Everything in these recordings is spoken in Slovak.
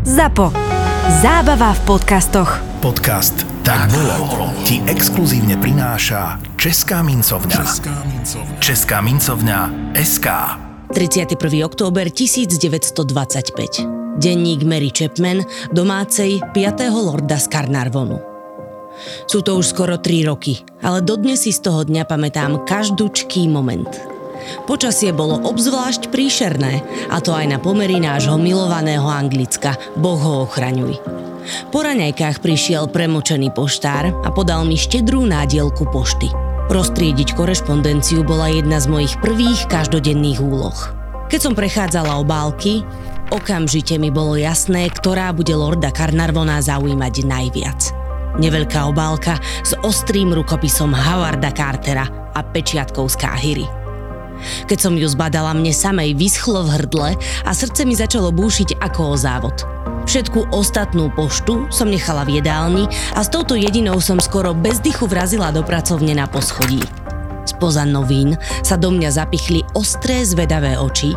ZAPO. Zábava v podcastoch. Podcast Tak bolo ti exkluzívne prináša Česká mincovňa. Česká mincovňa SK. 31. október 1925. Denník Mary Chapman, domácej 5. lorda z Carnarvonu. Sú to už skoro 3 roky, ale dodnes si z toho dňa pamätám každúčký moment. Počasie bolo obzvlášť príšerné, a to aj na pomery nášho milovaného Anglicka. Boh ho ochraňuj. Po raňajkách prišiel premočený poštár a podal mi štedrú nádielku pošty. Prostriediť korešpondenciu bola jedna z mojich prvých každodenných úloh. Keď som prechádzala obálky, okamžite mi bolo jasné, ktorá bude Lorda Carnarvona zaujímať najviac. Neveľká obálka s ostrým rukopisom Howarda Cartera a pečiatkou z Káhyry. Keď som ju zbadala, mne samej vyschlo v hrdle a srdce mi začalo búšiť ako o závod. Všetku ostatnú poštu som nechala v jedálni a s touto jedinou som skoro bez dychu vrazila do pracovne na poschodí. Spoza novín sa do mňa zapichli ostré zvedavé oči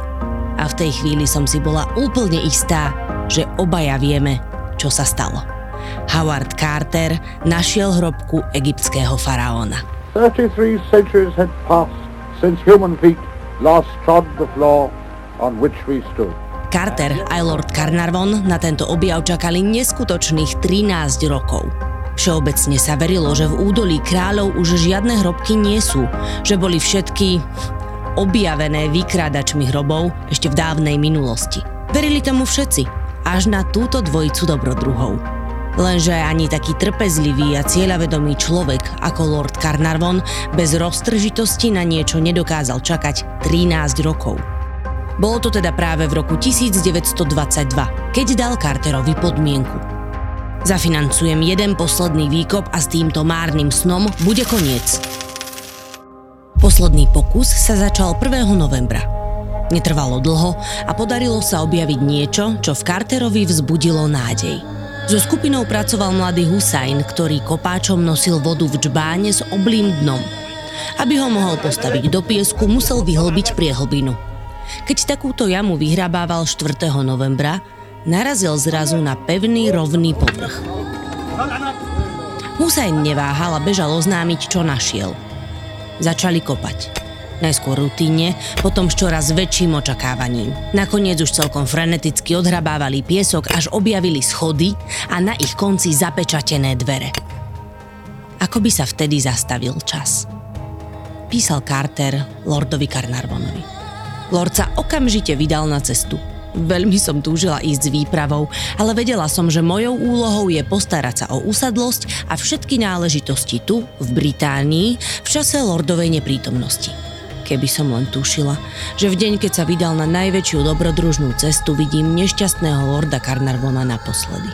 a v tej chvíli som si bola úplne istá, že obaja vieme, čo sa stalo. Howard Carter našiel hrobku egyptského faraóna. 33 centuries had passed since human feet last trod the floor on which we stood. Carter aj Lord Carnarvon na tento objav čakali neskutočných 13 rokov. Všeobecne sa verilo, že v údolí kráľov už žiadne hrobky nie sú, že boli všetky objavené vykrádačmi hrobov ešte v dávnej minulosti. Verili tomu všetci, až na túto dvojicu dobrodruhov. Lenže ani taký trpezlivý a cieľavedomý človek ako Lord Carnarvon bez roztržitosti na niečo nedokázal čakať 13 rokov. Bolo to teda práve v roku 1922, keď dal Carterovi podmienku. Zafinancujem jeden posledný výkop a s týmto márnym snom bude koniec. Posledný pokus sa začal 1. novembra. Netrvalo dlho a podarilo sa objaviť niečo, čo v Carterovi vzbudilo nádej. So skupinou pracoval mladý Husajn, ktorý kopáčom nosil vodu v džbáne s oblým dnom. Aby ho mohol postaviť do piesku, musel vyhlbiť priehlbinu. Keď takúto jamu vyhrabával 4. novembra, narazil zrazu na pevný rovný povrch. Husajn neváhal a bežal oznámiť, čo našiel. Začali kopať. Najskôr rutínne, potom s čoraz väčším očakávaním. Nakoniec už celkom freneticky odhrabávali piesok, až objavili schody a na ich konci zapečatené dvere. Ako by sa vtedy zastavil čas. Písal Carter Lordovi Carnarvonovi. Lord sa okamžite vydal na cestu. Veľmi som túžila ísť s výpravou, ale vedela som, že mojou úlohou je postarať sa o usadlosť a všetky náležitosti tu, v Británii, v čase Lordovej neprítomnosti. Keby som len tušila, že v deň, keď sa vydal na najväčšiu dobrodružnú cestu, vidím nešťastného Lorda Carnarvona naposledy.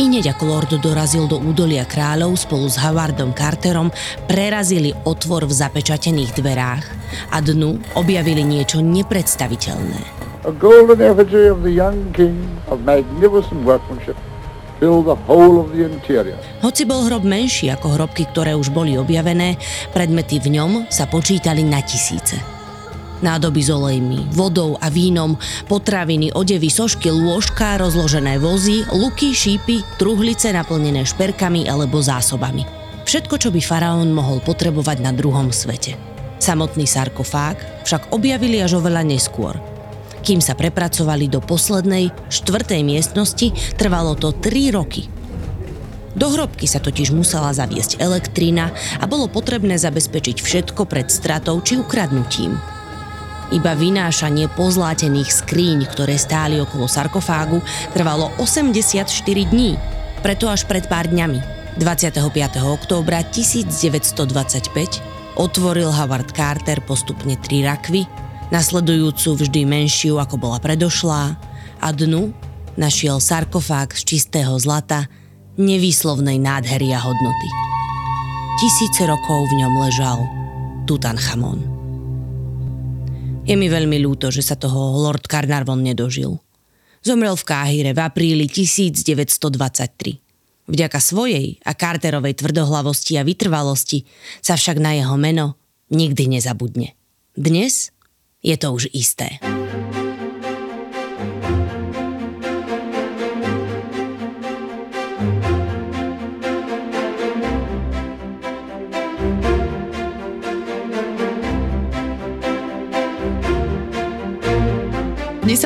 I hneď ako Lord dorazil do údolia kráľov spolu s Howardom Carterom, prerazili otvor v zapečatených dverách a dnu objavili niečo nepredstaviteľné. A golden effigy of the young king of magnificent workmanship Hoci bol hrob menší ako hrobky, ktoré už boli objavené, predmety v ňom sa počítali na tisíce. Nádoby s olejmi, vodou a vínom, potraviny, odevy, sošky, lôžka, rozložené vozy, luky, šípy, truhlice naplnené šperkami alebo zásobami. Všetko, čo by faraón mohol potrebovať na druhom svete. Samotný sarkofág však objavili až oveľa neskôr. Kým sa prepracovali do poslednej, štvrtej miestnosti, trvalo to 3 roky. Do hrobky sa totiž musela zaviesť elektrina a bolo potrebné zabezpečiť všetko pred stratou či ukradnutím. Iba vynášanie pozlátených skríň, ktoré stáli okolo sarkofágu, trvalo 84 dní. Preto až pred pár dňami, 25. októbra 1925, otvoril Howard Carter postupne tri rakvy, nasledujúcu vždy menšiu ako bola predošlá a dnu našiel sarkofág z čistého zlata nevýslovnej nádhery a hodnoty. Tisíce rokov v ňom ležal Tutanchamon. Je mi veľmi ľúto, že sa toho Lord Carnarvon nedožil. Zomrel v Káhire v apríli 1923. Vďaka svojej a Carterovej tvrdohlavosti a vytrvalosti sa však na jeho meno nikdy nezabudne. Dnes je to už isté.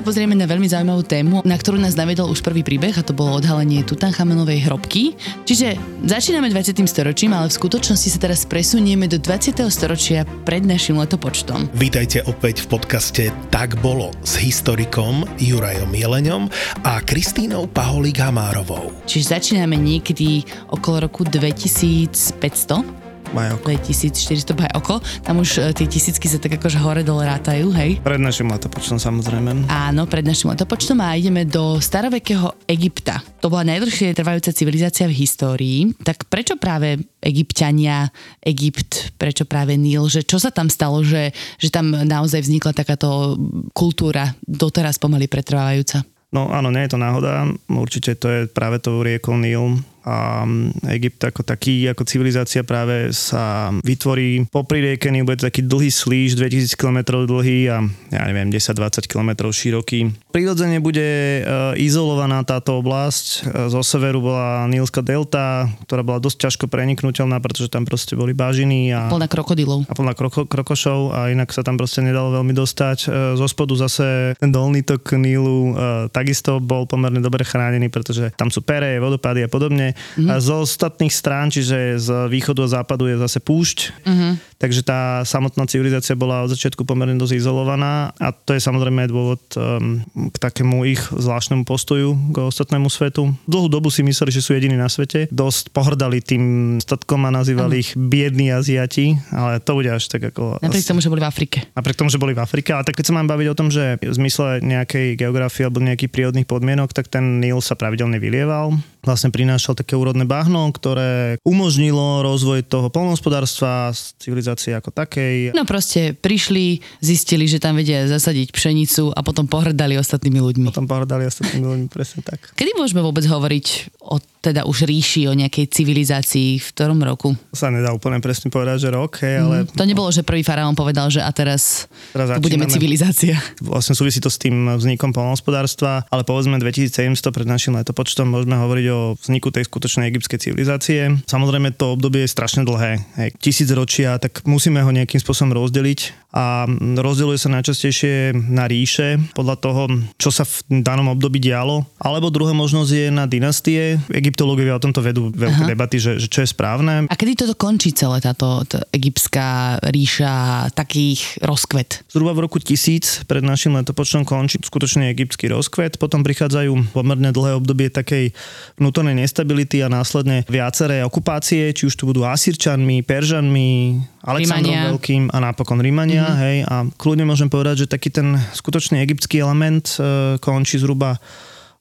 Pozrieme na veľmi zaujímavú tému, na ktorú nás navedol už prvý príbeh a to bolo odhalenie Tutanchamenovej hrobky. Čiže začíname 20. storočím, ale v skutočnosti sa teraz presunieme do 20. storočia pred našim letopočtom. Vítajte opäť v podcaste Tak bolo s historikom Jurajom Jeleňom a Kristínou Paholík Hamárovou. Čiže začíname niekedy okolo roku 2500 Bajoko. 2400 bajoko. Tam už e, tie tisícky sa tak akože hore dole rátajú, hej? Pred našim letopočtom samozrejme. Áno, pred našim letopočtom a ideme do starovekého Egypta. To bola najdlhšie trvajúca civilizácia v histórii. Tak prečo práve Egyptiania, Egypt, prečo práve Níl, že čo sa tam stalo, že, že tam naozaj vznikla takáto kultúra doteraz pomaly pretrvávajúca? No áno, nie je to náhoda. Určite to je práve to riekou Níl, a Egypt ako taký, ako civilizácia práve sa vytvorí popri rieke bude taký dlhý slíž, 2000 km dlhý a ja neviem, 10-20 km široký. Prirodzene bude e, izolovaná táto oblasť. E, zo severu bola Nílska delta, ktorá bola dosť ťažko preniknutelná, pretože tam proste boli bažiny a... Plná krokodilov. A plná kroko, krokošov a inak sa tam proste nedalo veľmi dostať. E, zo spodu zase ten dolný tok Nílu takisto bol pomerne dobre chránený, pretože tam sú pere, vodopády a podobne. Mm-hmm. A z ostatných strán, čiže z východu a západu je zase púšť. Mm-hmm. Takže tá samotná civilizácia bola od začiatku pomerne dosť izolovaná a to je samozrejme dôvod um, k takému ich zvláštnemu postoju k ostatnému svetu. Dlhú dobu si mysleli, že sú jediní na svete. Dosť pohrdali tým statkom a nazývali mm. ich biední Aziati, ale to bude až tak ako... Napriek tomu, že boli v Afrike. Napriek tomu, že boli v Afrike, ale tak keď sa mám baviť o tom, že v zmysle nejakej geografie alebo nejakých prírodných podmienok, tak ten Nil sa pravidelne vylieval. Vlastne prinášal také úrodné bahno, ktoré umožnilo rozvoj toho polnohospodárstva, civilizácie ako takej. No proste prišli, zistili, že tam vedia zasadiť pšenicu a potom pohrdali ostatnými ľuďmi. Potom pohrdali ostatnými ľuďmi, presne tak. Kedy môžeme vôbec hovoriť o teda už ríši, o nejakej civilizácii v ktorom roku? Sa nedá úplne presne povedať, že rok, hej, ale... Mm, to nebolo, že prvý faraón povedal, že a teraz, teraz budeme civilizácia. Vlastne súvisí to s tým vznikom polnohospodárstva, ale povedzme 2700 pred našim letopočtom môžeme hovoriť o vzniku tej skutočnej egyptskej civilizácie. Samozrejme to obdobie je strašne dlhé, hej, tisíc ročia, tak musíme ho nejakým spôsobom rozdeliť a rozdeľuje sa najčastejšie na ríše podľa toho, čo sa v danom období dialo. Alebo druhá možnosť je na dynastie. Egyptológovia o tomto vedú veľké Aha. debaty, že, že čo je správne. A kedy toto končí celé táto tá egyptská ríša, takých rozkvet? Zhruba v roku 1000 pred našim letopočtom končí skutočne egyptský rozkvet. Potom prichádzajú pomerne dlhé obdobie takej vnútornej nestability a následne viaceré okupácie, či už tu budú Asírčanmi, Peržanmi, Alexandrom Rímania. Veľkým a napokon Rímania, mm-hmm. hej, a kľudne môžem povedať, že taký ten skutočný egyptský element e, končí zhruba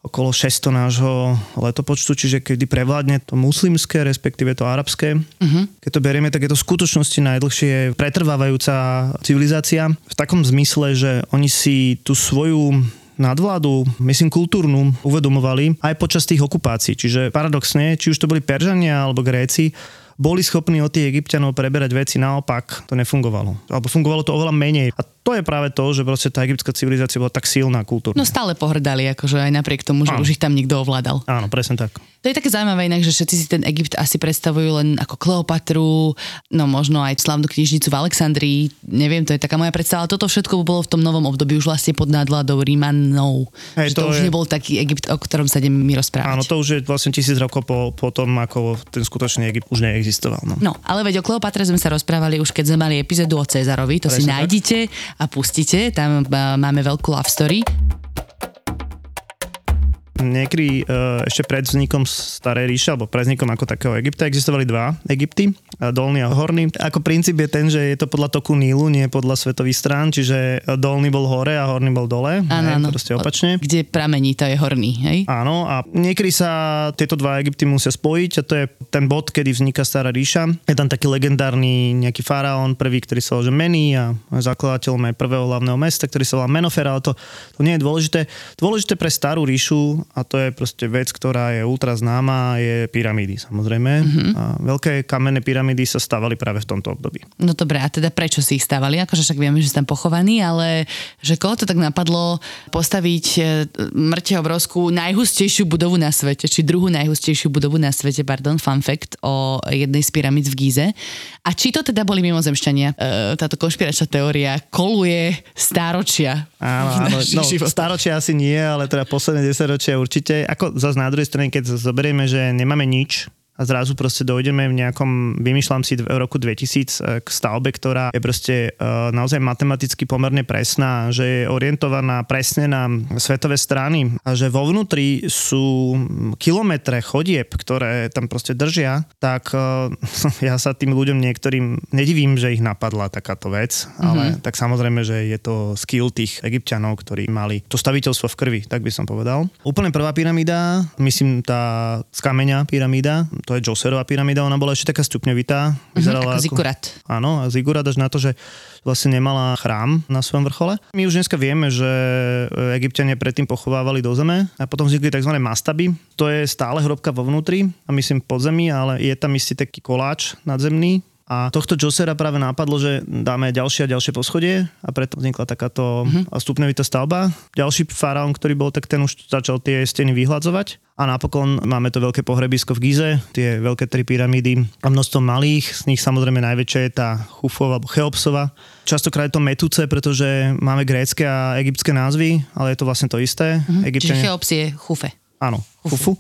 okolo 600 nášho letopočtu, čiže kedy prevládne to muslimské, respektíve to arabské. Uh-huh. Keď to berieme, tak je to v skutočnosti najdlhšie pretrvávajúca civilizácia v takom zmysle, že oni si tú svoju nadvládu, myslím kultúrnu, uvedomovali aj počas tých okupácií. Čiže paradoxne, či už to boli Peržania alebo Gréci, boli schopní od tých egyptianov preberať veci, naopak to nefungovalo. Alebo fungovalo to oveľa menej. A to je práve to, že proste tá egyptská civilizácia bola tak silná kultúrne. No stále pohrdali, akože aj napriek tomu, že Áno. už ich tam nikto ovládal. Áno, presne tak. To je také zaujímavé inak, že všetci si ten Egypt asi predstavujú len ako Kleopatru, no možno aj slavnú knižnicu v Alexandrii, neviem, to je taká moja predstava. Toto všetko bolo v tom novom období už vlastne pod nadvládou Rímanov. Hej, to, to už je... nebol taký Egypt, o ktorom sa ideme my rozprávať. Áno, to už je vlastne tisíc rokov po, po tom, ako ten skutočný Egypt už neexistoval. No. no, ale veď o Kleopatre sme sa rozprávali už keď sme mali epizódu o Cezarovi, to Presne si nájdete a pustíte, tam máme veľkú love story. Niekedy uh, ešte pred vznikom Starej ríše, alebo pred vznikom ako takého Egypta, existovali dva Egypty, dolný a horný. Ako princíp je ten, že je to podľa toku Nílu, nie podľa svetových strán, čiže dolný bol hore a horný bol dole. Áno, áno. Proste opačne. Kde pramení, to je horný, hej? Áno, a niekedy sa tieto dva Egypty musia spojiť a to je ten bod, kedy vzniká Stará ríša. Je tam taký legendárny nejaký faraón, prvý, ktorý sa volá Meni a zakladateľom aj prvého hlavného mesta, ktorý sa volá Menofer, ale to, to nie je dôležité. Dôležité pre Starú ríšu a to je proste vec, ktorá je ultra známa, je pyramídy samozrejme. Mm-hmm. A veľké kamenné pyramídy pyramídy sa stavali práve v tomto období. No dobre, a teda prečo si ich stavali? Akože však vieme, že sú tam pochovaní, ale že koho to tak napadlo postaviť e, mŕte obrovskú najhustejšiu budovu na svete, či druhú najhustejšiu budovu na svete, pardon, fun fact o jednej z pyramíd v Gíze. A či to teda boli mimozemšťania? E, táto konšpiračná teória koluje stáročia. Áno, áno. No, stáročia asi nie, ale teda posledné 10 ročia určite. Ako zase na druhej strane, keď zoberieme, že nemáme nič, a zrazu proste dojdeme v nejakom, vymýšľam si v roku 2000 e, k stavbe, ktorá je proste uh, naozaj matematicky pomerne presná, že je orientovaná presne na svetové strany a že vo vnútri sú kilometre chodieb, ktoré tam proste držia, tak uh, ja sa tým ľuďom niektorým nedivím, že ich napadla takáto vec, mm-hmm. ale tak samozrejme, že je to skill tých egyptianov, ktorí mali to staviteľstvo v krvi, tak by som povedal. Úplne prvá pyramída, myslím tá z kameňa pyramída, to je Joserová pyramída, ona bola ešte taká stupňovitá. Mhm, Vyzerala uh-huh, ako zigurat. Áno, a zigurat až na to, že vlastne nemala chrám na svojom vrchole. My už dneska vieme, že egyptiania predtým pochovávali do zeme a potom vznikli tzv. mastaby. To je stále hrobka vo vnútri a myslím pod zemi, ale je tam istý taký koláč nadzemný, a tohto Josera práve napadlo, že dáme ďalšie a ďalšie poschodie a preto vznikla takáto mm-hmm. stupňovitá stavba. Ďalší faraón, ktorý bol, tak ten už začal tie steny vyhľadzovať. A napokon máme to veľké pohrebisko v Gize, tie veľké tri pyramídy a množstvo malých, z nich samozrejme najväčšia je tá Chufova alebo Cheopsova. Častokrát je to metúce, pretože máme grécké a egyptské názvy, ale je to vlastne to isté. Mm-hmm. Egyptiania... Čiže Cheops je Chufe. Áno, Chufu.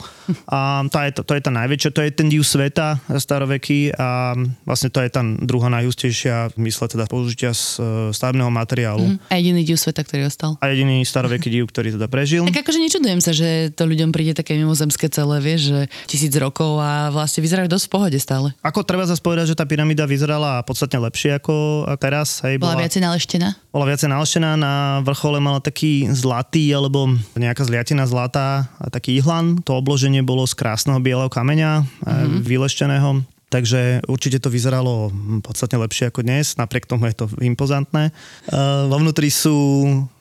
A tá je, to, to je tá najväčšia, to je ten div sveta staroveký a vlastne to je tá druhá najhustejšia v mysle teda použitia z e, stavebného materiálu. Mm-hmm. A jediný div sveta, ktorý ostal. A jediný staroveký div, ktorý teda prežil. Tak akože nečudujem sa, že to ľuďom príde také mimozemské celé, vieš, že tisíc rokov a vlastne vyzerajú dosť v pohode stále. Ako treba zase povedať, že tá pyramída vyzerala podstatne lepšie ako teraz. Hej, bola, bola viacej naleštená? Bola viacej naleštená, na vrchole mala taký zlatý alebo nejaká zliatina zlatá a taký ihlan to obloženie bolo z krásneho bieleho kameňa, mm-hmm. vylešteného, takže určite to vyzeralo podstatne lepšie ako dnes, napriek tomu je to impozantné. Uh, vo vnútri sú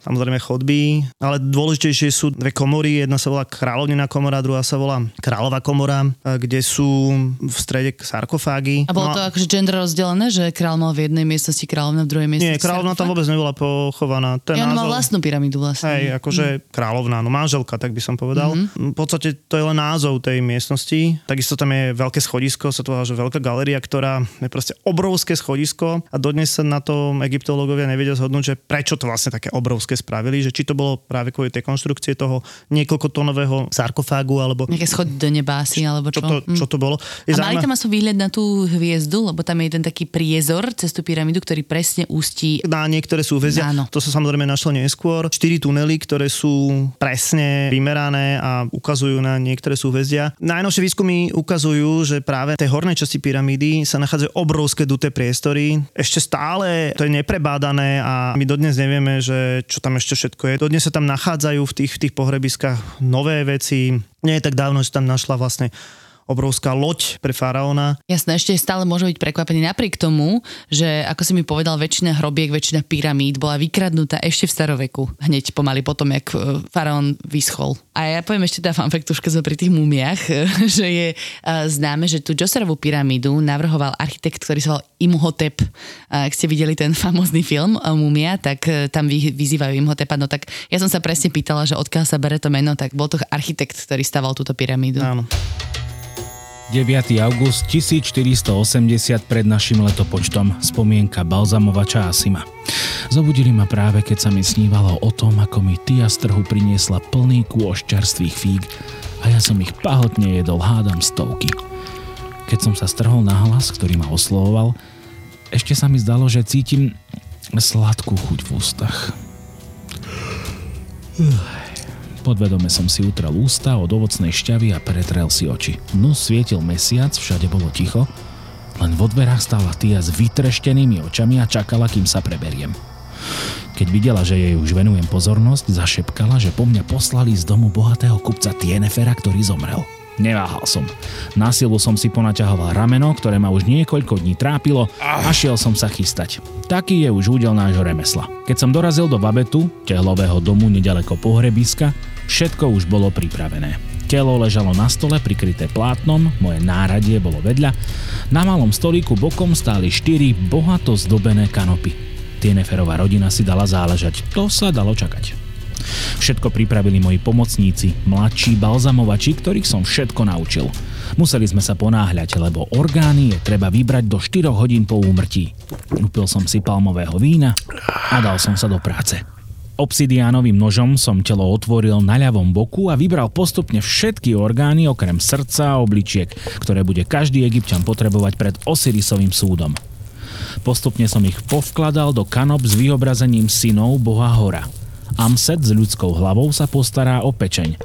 samozrejme chodby, ale dôležitejšie sú dve komory. Jedna sa volá kráľovnená komora, druhá sa volá kráľová komora, kde sú v strede sarkofágy. A bolo no, to akože gender rozdelené, že kráľ mal v jednej miestnosti, kráľovna v druhej miestnosti? Nie, kráľovna tam vôbec nebola pochovaná. Ten ja, názov... mal vlastnú pyramídu vlastne. Hej, akože mm. kráľovná, no manželka, tak by som povedal. Mm-hmm. V podstate to je len názov tej miestnosti. Takisto tam je veľké schodisko, sa to volá, že veľká galeria, ktorá je proste obrovské schodisko a dodnes sa na tom egyptológovia nevedia zhodnúť, že prečo to vlastne také obrovské obrovské spravili, že či to bolo práve kvôli tej konštrukcie toho niekoľkotónového sarkofágu alebo... Nejaké schody do neba asi, alebo čo? Čo to, čo to bolo. Je a zaujímavé... mali tam asi výhľad na tú hviezdu, lebo tam je jeden taký priezor cez tú pyramídu, ktorý presne ústí... Na niektoré súhvezia. Áno. To sa samozrejme našlo neskôr. Štyri tunely, ktoré sú presne vymerané a ukazujú na niektoré súhvezia. Najnovšie výskumy ukazujú, že práve tej hornej časti pyramídy sa nachádzajú obrovské duté priestory. Ešte stále to je neprebádané a my dodnes nevieme, že čo tam ešte všetko je. Dodnes sa tam nachádzajú v tých, v tých pohrebiskách nové veci. Nie je tak dávno, že tam našla vlastne obrovská loď pre faraóna. Jasné, ešte stále môže byť prekvapený napriek tomu, že ako si mi povedal, väčšina hrobiek, väčšina pyramíd bola vykradnutá ešte v staroveku, hneď pomaly potom, jak e, faraón vyschol. A ja poviem ešte tá keď sme pri tých mumiach, že je uh, známe, že tú Joserovú pyramídu navrhoval architekt, ktorý sa volal Imhotep. Ak ste videli ten famózny film Mumia, tak tam vy, vyzývajú Imhotepa. No tak ja som sa presne pýtala, že odkiaľ sa bere to meno, tak bol to architekt, ktorý staval túto pyramídu. Áno. 9. august 1480 pred našim letopočtom, spomienka balzamovača Asima. Zobudili ma práve, keď sa mi snívalo o tom, ako mi Tia z trhu priniesla plný kôš čerstvých fíg a ja som ich pahotne jedol hádam stovky. Keď som sa strhol na hlas, ktorý ma oslovoval, ešte sa mi zdalo, že cítim sladkú chuť v ústach. Podvedome som si utrel ústa od ovocnej šťavy a pretrel si oči. No svietil mesiac, všade bolo ticho, len vo dverách stála Tia s vytreštenými očami a čakala, kým sa preberiem. Keď videla, že jej už venujem pozornosť, zašepkala, že po mňa poslali z domu bohatého kupca Tienefera, ktorý zomrel. Neváhal som. Na silu som si ponaťahoval rameno, ktoré ma už niekoľko dní trápilo a šiel som sa chystať. Taký je už údel nášho remesla. Keď som dorazil do Babetu, tehlového domu nedaleko pohrebiska, všetko už bolo pripravené. Telo ležalo na stole prikryté plátnom, moje náradie bolo vedľa. Na malom stolíku bokom stáli štyri bohato zdobené kanopy. Tieneferová rodina si dala záležať. To sa dalo čakať. Všetko pripravili moji pomocníci, mladší balzamovači, ktorých som všetko naučil. Museli sme sa ponáhľať, lebo orgány je treba vybrať do 4 hodín po úmrtí. Upil som si palmového vína a dal som sa do práce. Obsidiánovým nožom som telo otvoril na ľavom boku a vybral postupne všetky orgány okrem srdca a obličiek, ktoré bude každý egyptian potrebovať pred Osirisovým súdom. Postupne som ich povkladal do kanop s vyobrazením synov boha Hora. Amset s ľudskou hlavou sa postará o pečeň.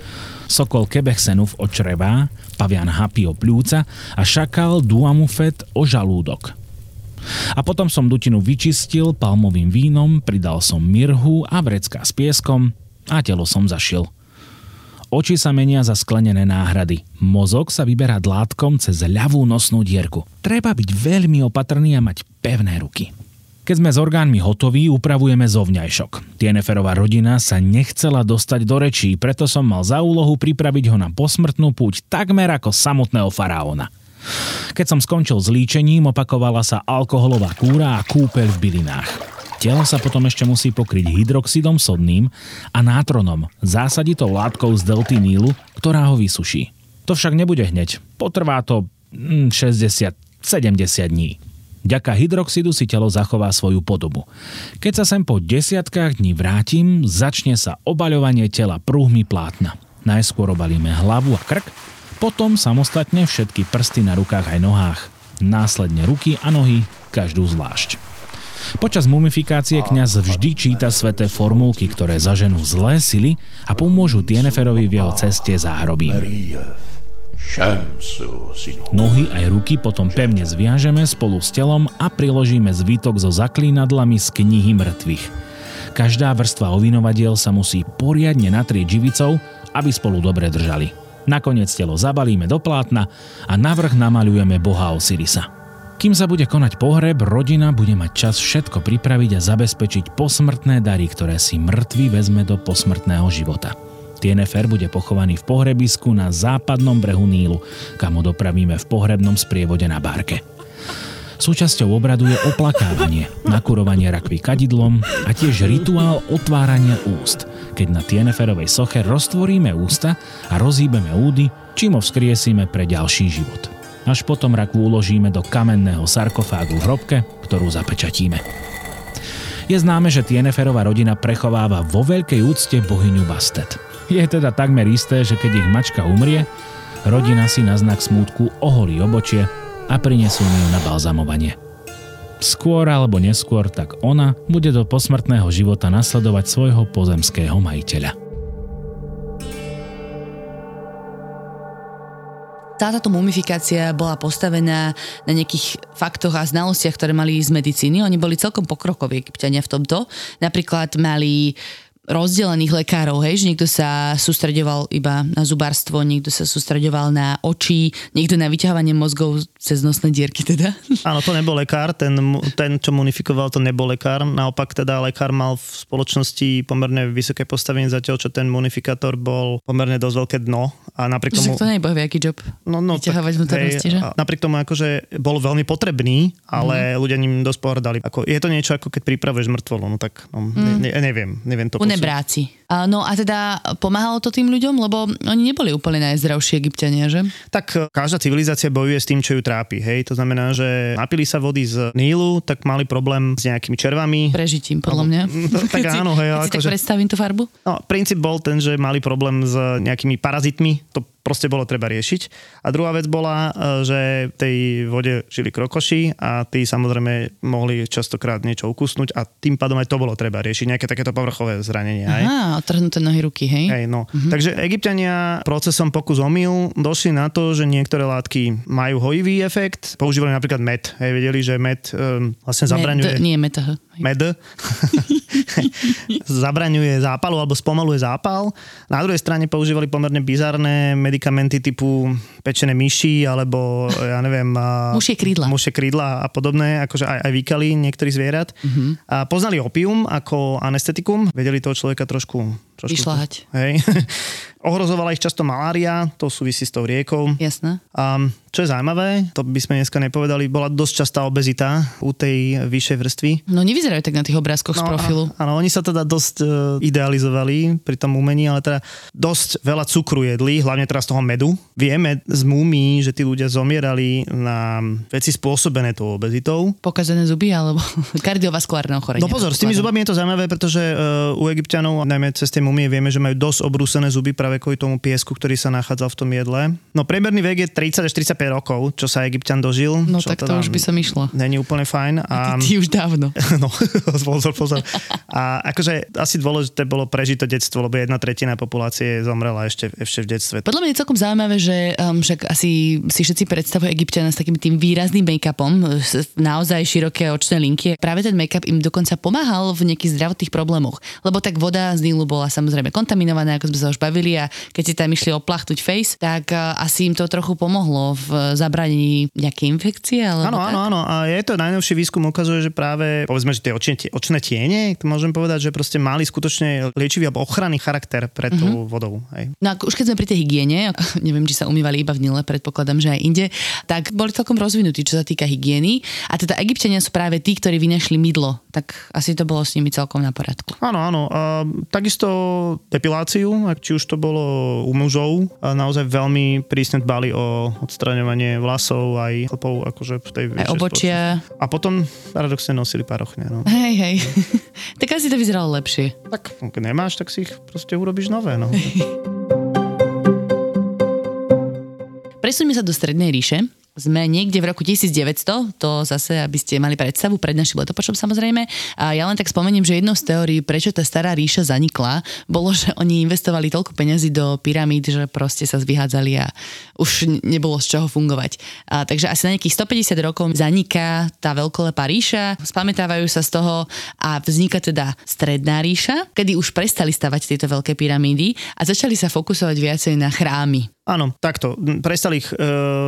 Sokol Kebechsenuf o črevá, pavian Hapi o pľúca a šakal Duamufet o žalúdok. A potom som dutinu vyčistil palmovým vínom, pridal som mirhu a vrecka s pieskom a telo som zašil. Oči sa menia za sklenené náhrady. Mozog sa vyberá dlátkom cez ľavú nosnú dierku. Treba byť veľmi opatrný a mať pevné ruky. Keď sme s orgánmi hotoví, upravujeme zovňajšok. Tieneferová rodina sa nechcela dostať do rečí, preto som mal za úlohu pripraviť ho na posmrtnú púť takmer ako samotného faraóna. Keď som skončil s líčením, opakovala sa alkoholová kúra a kúpeľ v bylinách. Telo sa potom ešte musí pokryť hydroxidom sodným a nátronom, zásaditou látkou z delty Nílu, ktorá ho vysuší. To však nebude hneď. Potrvá to 60-70 dní. Ďaka hydroxidu si telo zachová svoju podobu. Keď sa sem po desiatkách dní vrátim, začne sa obaľovanie tela prúhmi plátna. Najskôr obalíme hlavu a krk, potom samostatne všetky prsty na rukách aj nohách. Následne ruky a nohy, každú zvlášť. Počas mumifikácie kňaz vždy číta sveté formulky, ktoré zaženú zlé sily a pomôžu Tieneferovi v jeho ceste záhrobím. Nohy aj ruky potom pevne zviažeme spolu s telom a priložíme zvítok so zaklínadlami z knihy mŕtvych. Každá vrstva ovinovadiel sa musí poriadne natrieť živicou, aby spolu dobre držali. Nakoniec telo zabalíme do plátna a navrh namaľujeme boha Osirisa. Kým sa bude konať pohreb, rodina bude mať čas všetko pripraviť a zabezpečiť posmrtné dary, ktoré si mŕtvy vezme do posmrtného života. Tienefer bude pochovaný v pohrebisku na západnom brehu Nílu, kam ho dopravíme v pohrebnom sprievode na bárke. Súčasťou obradu je oplakávanie, nakurovanie rakvy kadidlom a tiež rituál otvárania úst, keď na Tieneferovej soche roztvoríme ústa a rozhýbeme údy, čím ho vzkriesíme pre ďalší život. Až potom rakvu uložíme do kamenného sarkofágu v hrobke, ktorú zapečatíme. Je známe, že Tieneferová rodina prechováva vo veľkej úcte bohyňu Bastet. Je teda takmer isté, že keď ich mačka umrie, rodina si na znak smútku oholí obočie a prinesú mi ju na balzamovanie. Skôr alebo neskôr tak ona bude do posmrtného života nasledovať svojho pozemského majiteľa. Táto mumifikácia bola postavená na nejakých faktoch a znalostiach, ktoré mali z medicíny. Oni boli celkom pokrokoví egyptiania v tomto. Napríklad mali rozdelených lekárov, hej, že niekto sa sústreďoval iba na zubárstvo, niekto sa sústreďoval na oči, niekto na vyťahovanie mozgov cez nosné dierky teda. Áno, to nebol lekár, ten, ten, čo munifikoval, to nebol lekár, naopak teda lekár mal v spoločnosti pomerne vysoké postavenie, zatiaľ čo ten munifikátor bol pomerne dosť veľké dno a napriek tomu... to nie je aký job, no, no, vyťahovať vnútornosti, že? Napriek tomu akože bol veľmi potrebný, ale mm. ľudia ním dosť pohrdali. Ako, je to niečo ako keď pripravuješ mŕtvolu, no tak no, mm. ne, neviem, neviem to bráci. No a teda pomáhalo to tým ľuďom, lebo oni neboli úplne najzdravší egyptiania, že? Tak e, každá civilizácia bojuje s tým, čo ju trápi. Hej? To znamená, že napili sa vody z Nílu, tak mali problém s nejakými červami. Prežitím, podľa mňa. No, tak áno, hej. Keď si tak predstavím tú farbu? No, princíp bol ten, že mali problém s nejakými parazitmi. To proste bolo treba riešiť. A druhá vec bola, e, že v tej vode žili krokoši a tí samozrejme mohli častokrát niečo ukusnúť a tým pádom aj to bolo treba riešiť, nejaké takéto povrchové zranenie. Aha, otrhnuté nohy ruky, hej? Hej, no. Uh-huh. Takže egyptiania procesom pokus omyl došli na to, že niektoré látky majú hojivý efekt. Používali napríklad med. Hej, vedeli, že med um, vlastne zabraňuje... Med, nie med. Med. zabraňuje zápalu alebo spomaluje zápal. Na druhej strane používali pomerne bizarné med medikamenty typu pečené myši alebo ja neviem... Mušie krídla. Mušie krídla a podobné, akože aj, aj výkali niektorých zvierat. Uh-huh. A poznali opium ako anestetikum, vedeli toho človeka trošku... trošku Vyšľahať. Hej. Ohrozovala ich často malária, to súvisí s tou riekou. Jasné. A čo je zaujímavé, to by sme dneska nepovedali, bola dosť častá obezita u tej vyššej vrstvy. No nevyzerajú tak na tých obrázkoch z profilu. Áno, oni sa teda dosť e, idealizovali pri tom umení, ale teda dosť veľa cukru jedli, hlavne teraz toho medu. Vieme z múmí, že tí ľudia zomierali na veci spôsobené tou obezitou. Pokazené zuby alebo kardiovaskulárne ochorenie. No pozor, s tými zubami je to zaujímavé, pretože uh, u Egyptianov, najmä cez tie mumie, vieme, že majú dosť obrúsené zuby práve kvôli tomu piesku, ktorý sa nachádzal v tom jedle. No priemerný vek je 30 až 35 rokov, čo sa Egyptian dožil. No tak to už by som išla. Není úplne fajn. A... Ty už dávno. No, pozor, pozor. A akože asi dôležité bolo prežiť to detstvo, lebo jedna tretina populácie zomrela ešte, ešte v detstve. Podľa mňa je celkom zaujímavé, že um, však asi si všetci predstavujú Egyptiana s takým tým výrazným make-upom, naozaj široké očné linky. Práve ten make-up im dokonca pomáhal v nejakých zdravotných problémoch, lebo tak voda z Nílu bola samozrejme kontaminovaná, ako sme sa už bavili a keď si tam išli oplachtuť face, tak uh, asi im to trochu pomohlo v zabranení nejakej infekcie. Áno, áno, áno. A je to najnovší výskum ukazuje, že práve, povedzme, že tie očné, tie očné tiene, to môžem povedať, že proste mali skutočne liečivý alebo ochranný charakter pred tou vodou. Hej. No ako už keď sme pri tej hygiene, neviem, či sa umývali iba v Nile, predpokladám, že aj inde, tak boli celkom rozvinutí, čo sa týka hygieny. A teda Egyptiania sú práve tí, ktorí vynašli mydlo. Tak asi to bolo s nimi celkom na poriadku. Áno, áno. A takisto depiláciu, či už to bolo u mužov, naozaj veľmi prísne dbali o odstraňovanie vlasov aj chlpov, akože v tej Aj obočia. spoločnosti. A potom paradoxne nosili parochne. No. Hej, hej. tak asi to vyzeralo lepšie. Tak keď nemáš, tak si ich proste urobíš nové. No. Presuňme sa do Strednej ríše. Sme niekde v roku 1900, to zase, aby ste mali predstavu pred našim letopočom samozrejme. A ja len tak spomeniem, že jednou z teórií, prečo tá stará ríša zanikla, bolo, že oni investovali toľko peňazí do pyramíd, že proste sa zvyhádzali a už nebolo z čoho fungovať. A, takže asi na nejakých 150 rokov zaniká tá veľkolepá ríša, spamätávajú sa z toho a vzniká teda Stredná ríša, kedy už prestali stavať tieto veľké pyramídy a začali sa fokusovať viacej na chrámy. Áno, takto. Prestali ich e,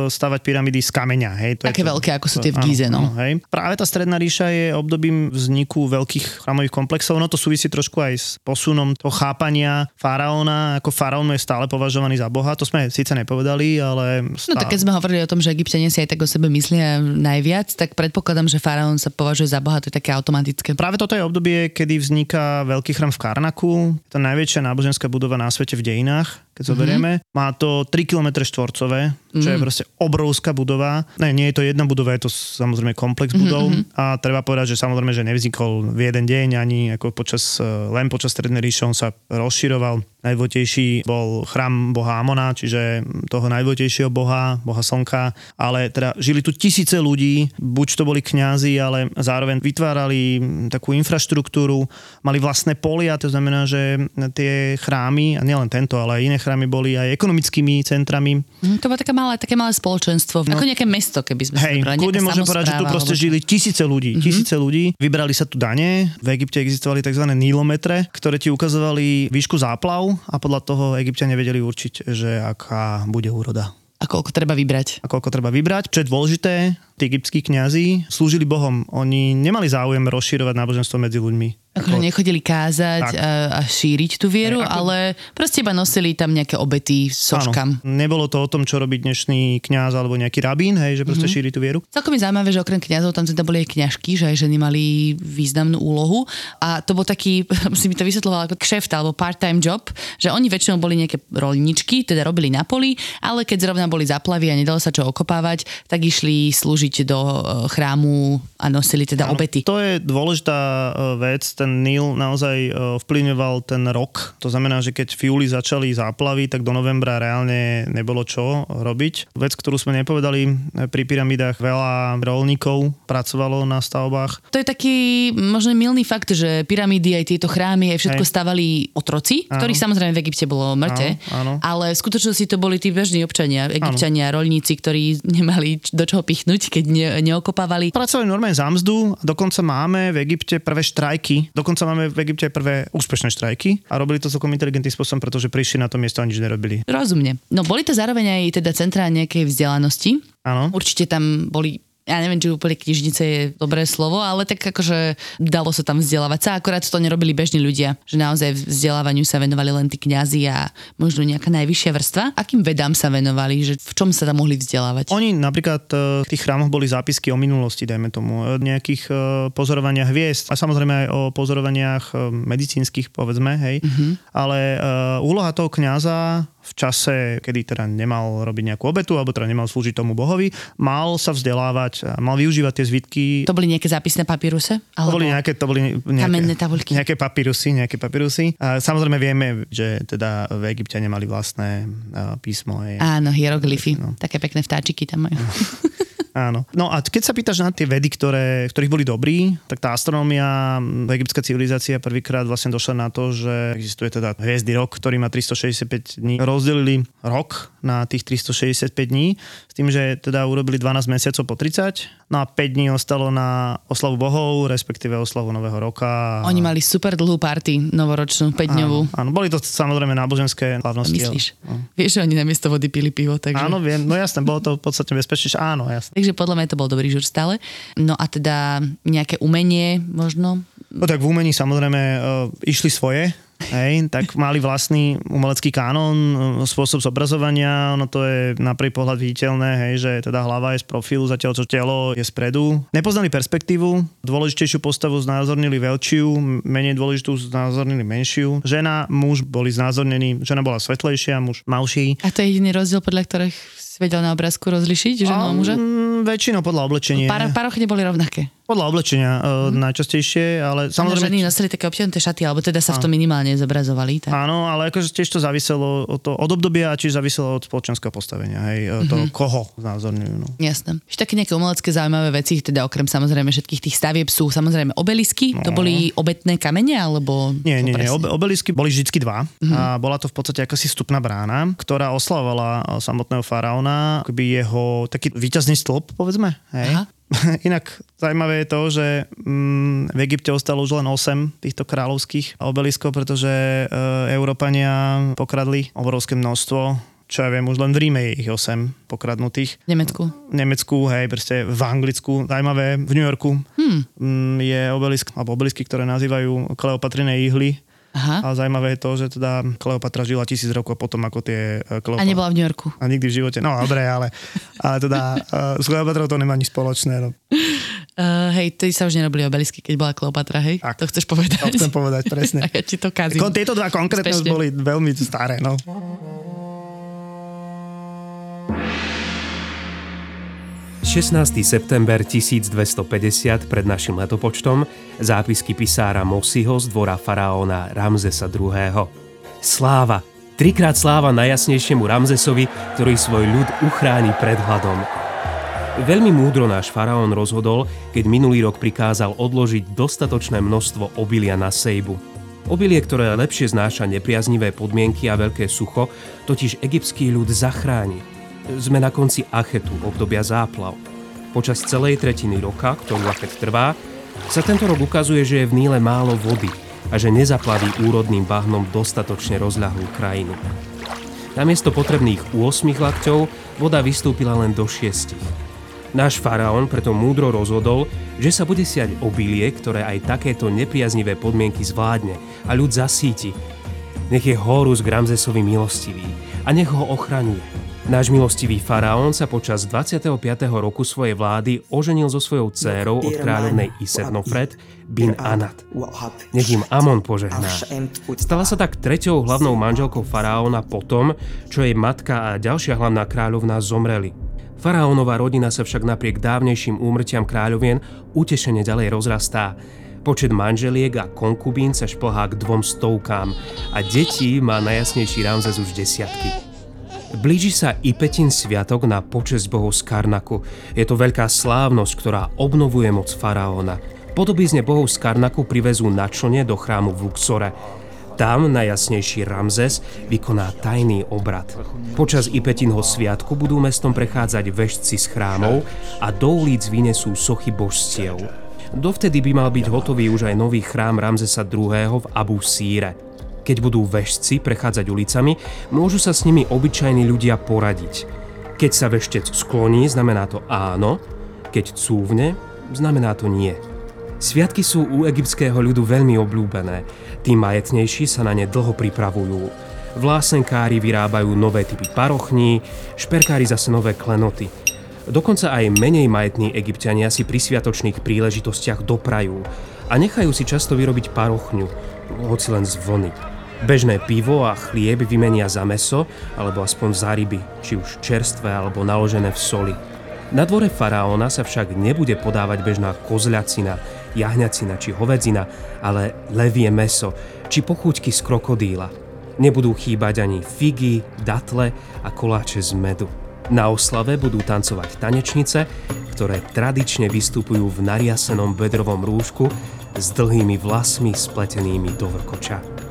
stavať pyramídy z kameňa. Hej? To Také je to, veľké, ako sú tie v Gize, no. áno, hej. Práve tá stredná ríša je obdobím vzniku veľkých chrámových komplexov. No to súvisí trošku aj s posunom toho chápania faraóna. Ako faraón je stále považovaný za boha. To sme síce nepovedali, ale... No Stále. tak keď sme hovorili o tom, že Egyptiania si aj tak o sebe myslia najviac, tak predpokladám, že faraón sa považuje za boha, to je také automatické. Práve toto je obdobie, kedy vzniká veľký chrám v Karnaku. Je to najväčšia náboženská budova na svete v dejinách, keď Mhm. zoberieme. Mm-hmm. Má to 3 km štvorcové, čo mm. je proste obrovská budova. Ne, nie je to jedna budova, je to samozrejme komplex budov. Mm-hmm. A treba povedať, že samozrejme, že nevznikol v jeden deň, ani ako počas, eh, len počas Strednej ríše, on sa rozširoval. Najdôležitejší bol chrám boha Amona, čiže toho najdôležitejšieho boha, boha slnka, ale teda žili tu tisíce ľudí, buď to boli kňazi, ale zároveň vytvárali takú infraštruktúru, mali vlastné polia, to znamená, že tie chrámy, a nielen tento, ale aj iné chrámy boli aj ekonomickými centrami. Hm, to bolo také malé, také malé spoločenstvo, no. ako nejaké mesto, keby sme Hej, si zobrali, kľudne môžem povedať, že tu proste alebo- žili tisíce ľudí. Mm-hmm. Tisíce ľudí, vybrali sa tu dane, v Egypte existovali tzv. nílometre, ktoré ti ukazovali výšku záplav a podľa toho Egyptiania vedeli určiť, že aká bude úroda A koľko treba vybrať. a koľko treba vybrať. Čo je dôležité, tí egyptskí kňazi slúžili Bohom. Oni nemali záujem rozširovať náboženstvo medzi ľuďmi. Akože nechodili kázať Tak. a, a šíriť tú vieru, ako- ale proste iba nosili tam nejaké obety soškam. Áno, nebolo to o tom, čo robí dnešný kňaz alebo nejaký rabín, hej, že proste Mhm. mm-hmm. šíri tú vieru. Celkom je zaujímavé, že okrem kňazov tam teda boli aj kňažky, že aj ženy mali významnú úlohu a to bol taký, si mi to vysvetlovala ako kšeft alebo part-time job, že oni väčšinou boli nejaké rolničky, teda robili na poli, ale keď zrovna boli zaplavy a nedalo sa čo okopávať, tak išli slúžiť do e, chrámu a nosili teda Áno, obety. To je dôležitá e, vec, ten Nil naozaj e, vplyvňoval ten rok. To znamená, že keď v júli začali záplavy, tak do novembra reálne nebolo čo robiť. Vec, ktorú sme nepovedali, pri pyramidách veľa rolníkov pracovalo na stavbách. To je taký možno milný fakt, že pyramídy aj tieto chrámy aj všetko Hej. stavali otroci, Áno. ktorých samozrejme v Egypte bolo mŕte, Áno, áno. ale v skutočnosti to boli tí bežní občania, egyptiania, rolníci, ktorí nemali do čoho pichnúť, keď ne, neokopávali. Pracovali normálne za mzdu a dokonca máme v Egypte prvé štrajky. Dokonca máme v Egypte aj prvé úspešné štrajky a robili to celkom inteligentným spôsobom, pretože prišli na to miesto a nič nerobili. Rozumne. No boli to zároveň aj teda centrá nejakej vzdelanosti. Áno. Určite tam boli ja neviem, či úplne knižnice je dobré slovo, ale tak akože dalo sa tam vzdelávať sa, akorát to nerobili bežní ľudia, že naozaj vzdelávaniu sa venovali len tí kňazi a možno nejaká najvyššia vrstva. Akým vedám sa venovali, že v čom sa tam mohli vzdelávať? Oni napríklad e, v tých chrámoch boli zápisky o minulosti, dajme tomu, o nejakých e, pozorovaniach hviezd a samozrejme aj o pozorovaniach e, medicínskych, povedzme, hej. Mm-hmm. Ale úloha toho kňaza v čase, kedy teda nemal robiť nejakú obetu, alebo teda nemal slúžiť tomu bohovi, mal sa vzdelávať, mal využívať tie zvitky. To boli nejaké zápisné papíruse? To boli nejaké, to boli nejaké, kamenné tabulky. Nejaké papírusy, nejaké papírusy. A samozrejme vieme, že teda v Egypte nemali vlastné písmo. Je. Áno, hieroglyfy. No. Také pekné vtáčiky tam majú. Áno. No a keď sa pýtaš na tie vedy, ktoré, ktorých boli dobrí, tak tá astronómia, egyptská civilizácia prvýkrát vlastne došla na to, že existuje teda hviezdy rok, ktorý má 365 dní. Rozdelili rok na tých 365 dní, tým, že teda urobili 12 mesiacov po 30, no a 5 dní ostalo na oslavu bohov, respektíve oslavu nového roka. Oni mali super dlhú party novoročnú, 5-dňovú. Áno, áno, boli to samozrejme náboženské hlavnosti. Myslíš? Ale, no. Vieš, že oni namiesto vody pili pivo, takže... Áno, viem, no jasné, bolo to v podstate bezpečnejšie, áno, jasné. Takže podľa mňa to bol dobrý žur stále. No a teda nejaké umenie možno? No tak v umení samozrejme uh, išli svoje, hej, tak mali vlastný umelecký kánon, spôsob zobrazovania, no to je na prvý pohľad viditeľné, hej, že teda hlava je z profilu, zatiaľ čo telo je spredu. Nepoznali perspektívu, dôležitejšiu postavu znázornili veľčiu, menej dôležitú znázornili menšiu. Žena, muž boli znázornení, žena bola svetlejšia, muž malší. A to je jediný rozdiel, podľa ktorých vedel na obrázku rozlišiť ženu a muža? Väčšinou podľa oblečenia. Par, parochy neboli rovnaké. Podľa oblečenia mm. najčastejšie, ale samozrejme... ženy nosili také obťahnuté šaty, alebo teda sa v tom minimálne zobrazovali. Tak? Áno, ale akože tiež to záviselo od, to, od obdobia a tiež záviselo od spoločenského postavenia, hej, mm-hmm. toho, koho znázorňujú. No. Jasné. Ešte také nejaké umelecké zaujímavé veci, teda okrem samozrejme všetkých tých stavieb sú samozrejme obelisky. No. To boli obetné kamene, alebo... Nie, nie, nie. Obe, obelisky boli vždy dva. Mm-hmm. A bola to v podstate akási stupná brána, ktorá oslavovala samotného faraóna, akoby jeho taký výťazný stĺp, povedzme. Hej. Aha. Inak zaujímavé je to, že mm, v Egypte ostalo už len 8 týchto kráľovských obeliskov, pretože e, Európania pokradli obrovské množstvo čo ja viem, už len v Ríme je ich 8 pokradnutých. V Nemecku? V Nemecku, hej, proste v Anglicku, zaujímavé, v New Yorku hmm. je obelisk, alebo obelisky, ktoré nazývajú Kleopatriné ihly, Aha. A zaujímavé je to, že teda Kleopatra žila tisíc rokov potom, ako tie e, Kleopatra. A nebola v New Yorku. A nikdy v živote. No, dobre, ale, ale teda uh, s Kleopatrou to nemá nič spoločné. No. Uh, hej, ty sa už nerobili obelisky, keď bola Kleopatra, hej? Tak, to chceš povedať? To chcem povedať, presne. A ja ti to kazím. Tieto dva konkrétne boli veľmi staré, no. 16. september 1250 pred našim letopočtom zápisky pisára Mosiho z dvora faraóna Ramzesa II. Sláva! Trikrát sláva najjasnejšiemu Ramzesovi, ktorý svoj ľud uchráni pred hladom. Veľmi múdro náš faraón rozhodol, keď minulý rok prikázal odložiť dostatočné množstvo obilia na sejbu. Obilie, ktoré lepšie znáša nepriaznivé podmienky a veľké sucho, totiž egyptský ľud zachráni sme na konci Achetu, obdobia záplav. Počas celej tretiny roka, ktorú Achet trvá, sa tento rok ukazuje, že je v Níle málo vody a že nezaplaví úrodným bahnom dostatočne rozľahlú krajinu. Namiesto potrebných 8 lakťov voda vystúpila len do 6. Náš faraón preto múdro rozhodol, že sa bude siať obilie, ktoré aj takéto nepriaznivé podmienky zvládne a ľud zasíti. Nech je Horus k Ramzesovi milostivý a nech ho ochraňuje. Náš milostivý faraón sa počas 25. roku svojej vlády oženil so svojou dcérou od kráľovnej Isetnofred bin Anat. Nech im Amon požehná. Stala sa tak treťou hlavnou manželkou faraóna po tom, čo jej matka a ďalšia hlavná kráľovná zomreli. Faraónová rodina sa však napriek dávnejším úmrtiam kráľovien utešene ďalej rozrastá. Počet manželiek a konkubín sa šplhá k dvom stovkám a detí má najjasnejší Ramzes už desiatky. Blíži sa i Petin sviatok na počesť bohov z Karnaku. Je to veľká slávnosť, ktorá obnovuje moc faraóna. Podobizne bohov z Karnaku privezú na člne do chrámu v Luxore. Tam najjasnejší Ramzes vykoná tajný obrad. Počas Ipetinho sviatku budú mestom prechádzať vežci z chrámov a do ulic vynesú sochy božstiev. Dovtedy by mal byť hotový už aj nový chrám Ramzesa II. v Abu Síre. Keď budú vežci prechádzať ulicami, môžu sa s nimi obyčajní ľudia poradiť. Keď sa veštec skloní, znamená to áno, Keď cúvne, znamená to nie. Sviatky sú u egyptského ľudu veľmi obľúbené. Tí majetnejší sa na ne dlho pripravujú. Vlásenkári vyrábajú nové typy parochní, šperkári zase nové klenoty. Dokonca aj menej majetní egyptiania si pri sviatočných príležitostiach doprajú a nechajú si často vyrobiť parochňu, hoci len z vlny. Bežné pivo a chlieb vymenia za meso alebo aspoň za ryby, či už čerstvé alebo naložené v soli. Na dvore faraóna sa však nebude podávať bežná kozľacina, jahňacina či hovedzina, ale levie meso či pochúťky z krokodíla. Nebudú chýbať ani figy, datle a koláče z medu. Na oslave budú tancovať tanečnice, ktoré tradične vystupujú v nariasenom bedrovom rúšku s dlhými vlasmi spletenými do vrkoča.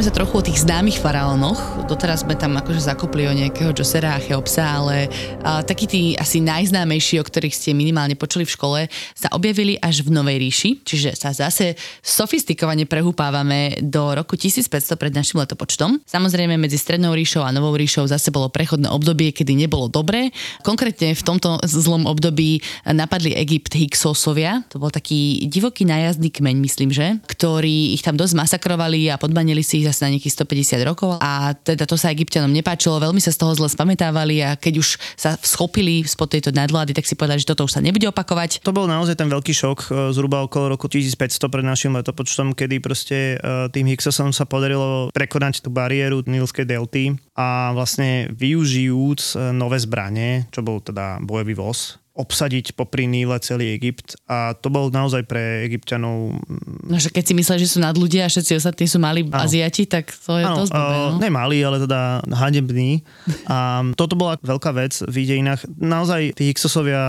Porozprávame sa trochu o tých známych faraónoch. Doteraz sme tam akože zakopli o nejakého Josera a Cheopsa, ale a, takí tí asi najznámejší, o ktorých ste minimálne počuli v škole, sa objavili až v Novej ríši, čiže sa zase sofistikovane prehúpávame do roku 1500 pred našim letopočtom. Samozrejme medzi Strednou ríšou a Novou ríšou zase bolo prechodné obdobie, kedy nebolo dobré. Konkrétne v tomto zlom období napadli Egypt Hyksosovia, to bol taký divoký nájazdný kmeň, myslím, že, ktorí ich tam dosť masakrovali a podmanili si ich zase na nejakých 150 rokov a teda to sa egyptianom nepáčilo, veľmi sa z toho zle spamätávali a keď už sa schopili spod tejto nadvlády, tak si povedali, že toto už sa nebude opakovať. To bol naozaj ten veľký šok e, zhruba okolo roku 1500 pred našim letopočtom, kedy proste e, tým Hyksosom sa podarilo prekonať tú bariéru Nilskej delty a vlastne využijúc e, nové zbranie, čo bol teda bojový voz, obsadiť popri Níle celý Egypt a to bol naozaj pre egyptianov... No, že keď si mysleli, že sú nad ľudia a všetci ostatní sú mali ano. Aziati, tak to je ano, dosť blbé, no? Ne mali, ale teda hanební. A toto bola veľká vec v dejinách. Naozaj tí Hyksosovia,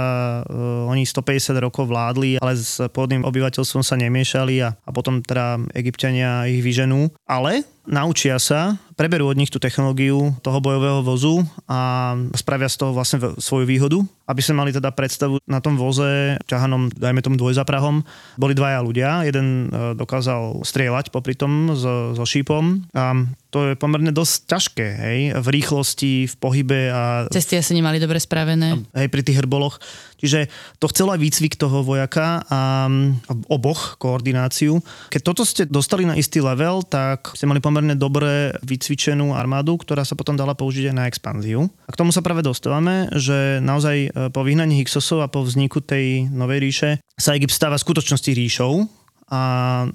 uh, oni 150 rokov vládli, ale s pôvodným obyvateľstvom sa nemiešali a, a potom teda egyptiania ich vyženú. Ale naučia sa, preberú od nich tú technológiu toho bojového vozu a spravia z toho vlastne svoju výhodu. Aby sme mali teda predstavu na tom voze, ťahanom, dajme tomu dvojzaprahom, boli dvaja ľudia. Jeden e, dokázal strieľať popri tom so, so šípom a to je pomerne dosť ťažké, hej, v rýchlosti, v pohybe a... Cesty asi nemali dobre spravené. Hej, pri tých hrboloch. Čiže to chcelo aj výcvik toho vojaka a, a oboch koordináciu. Keď toto ste dostali na istý level, tak ste mali pomerne dobre vycvičenú armádu, ktorá sa potom dala použiť aj na expanziu. A k tomu sa práve dostávame, že naozaj e, po vyhnaní Hyksosov a po vzniku tej novej ríše sa Egypt stáva skutočnosti ríšou, a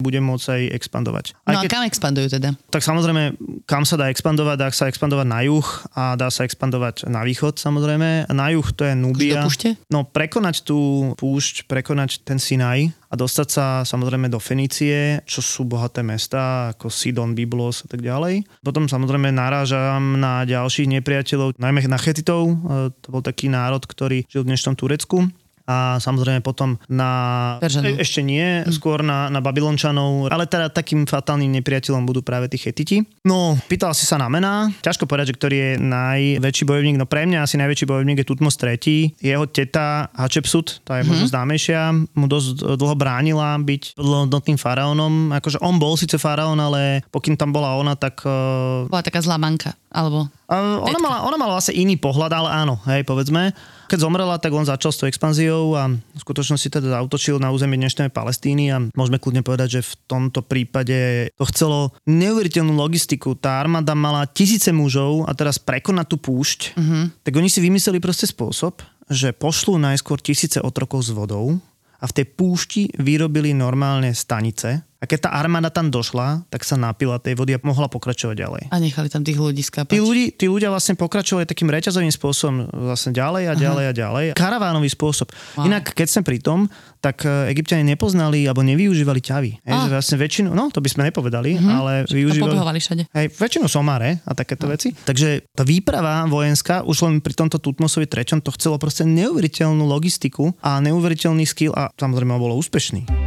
bude môcť aj expandovať. Aj no a keď, kam expandujú teda? Tak samozrejme, kam sa dá expandovať? Dá sa expandovať na juh a dá sa expandovať na východ samozrejme. Na juh to je Nubia. No prekonať tú púšť, prekonať ten Sinaj a dostať sa samozrejme do Fenície, čo sú bohaté mesta ako Sidon, Byblos a tak ďalej. Potom samozrejme narážam na ďalších nepriateľov, najmä na Chetitov, e, to bol taký národ, ktorý žil v dnešnom Turecku a samozrejme potom na... E, ešte nie, hm. skôr na, na Babylončanov, ale teda takým fatálnym nepriateľom budú práve tí Chetiti. No, pýtal si sa na mená. Ťažko povedať, že ktorý je najväčší bojovník. No pre mňa asi najväčší bojovník je Tutmos III. Jeho teta Hatshepsut, tá je možno mm-hmm. známejšia, mu dosť dlho bránila byť plnohodnotným faraónom. Akože on bol síce faraón, ale pokým tam bola ona, tak... Uh... Bola taká zlá manka, alebo... Uh, ona, mala, ona mala vlastne iný pohľad, ale áno, hej, povedzme. Keď zomrela, tak on začal s tou expanziou a v skutočnosti teda zautočil na územie dnešnej Palestíny a môžeme kľudne povedať, že v tomto prípade to chcelo neuveriteľnú logistiku. Tá armáda mala tisíce mužov a teraz prekonať tú púšť, uh-huh. tak oni si vymysleli proste spôsob, že pošlú najskôr tisíce otrokov s vodou a v tej púšti vyrobili normálne stanice, keď tá armáda tam došla, tak sa napila tej vody a mohla pokračovať ďalej. A nechali tam tých ľudí skápať. Tí, ľudí, tí ľudia vlastne pokračovali takým reťazovým spôsobom vlastne ďalej a ďalej Aha. a ďalej. Karavánový spôsob. Wow. Inak, keď sme pri tom, tak e, egyptiani nepoznali alebo nevyužívali ťavy. Hej, že vlastne väčšinu, no to by sme nepovedali, uh-huh. ale využívali... A všade. Hej, väčšinu somáre a takéto uh-huh. veci. Takže tá výprava vojenská, už len pri tomto Tutmosovi treťom, to chcelo proste neuveriteľnú logistiku a neuveriteľný skill a samozrejme bolo úspešný.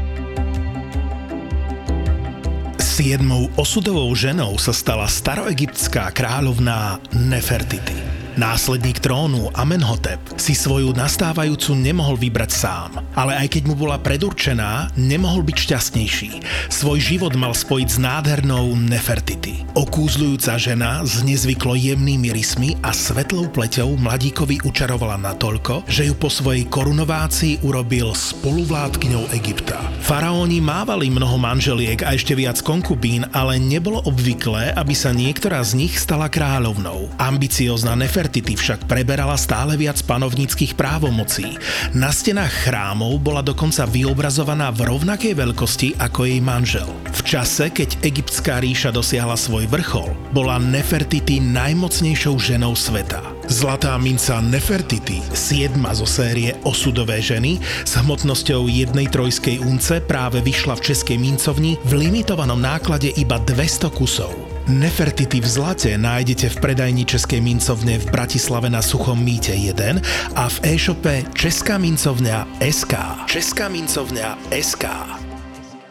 Siedmou osudovou ženou sa stala staroegyptská kráľovná Nefertiti. Následník trónu Amenhotep si svoju nastávajúcu nemohol vybrať sám, ale aj keď mu bola predurčená, nemohol byť šťastnejší. Svoj život mal spojiť s nádhernou Nefertiti. Okúzľujúca žena s nezvyklo jemnými rysmi a svetlou pleťou mladíkovi učarovala natoľko, že ju po svojej korunovácii urobil spoluvládkňou Egypta. Faraóni mávali mnoho manželiek a ešte viac konkubín, ale nebolo obvyklé, aby sa niektorá z nich stala kráľovnou. Ambiciózna Nefertiti však preberala stále viac panovníckých právomocí. Na stenách chrámov bola dokonca vyobrazovaná v rovnakej veľkosti ako jej manžel. V čase, keď egyptská ríša dosiahla svoj vrchol, bola Nefertiti najmocnejšou ženou sveta. Zlatá minca Nefertiti, siedma zo série Osudové ženy, s hmotnosťou jednej trojskej unce práve vyšla v českej mincovni v limitovanom náklade iba 200 kusov. Nefertiti v zlate nájdete v predajni Českej mincovne v Bratislave na Suchom mýte 1 a v e-shope Česká mincovňa SK. Česká mincovňa SK.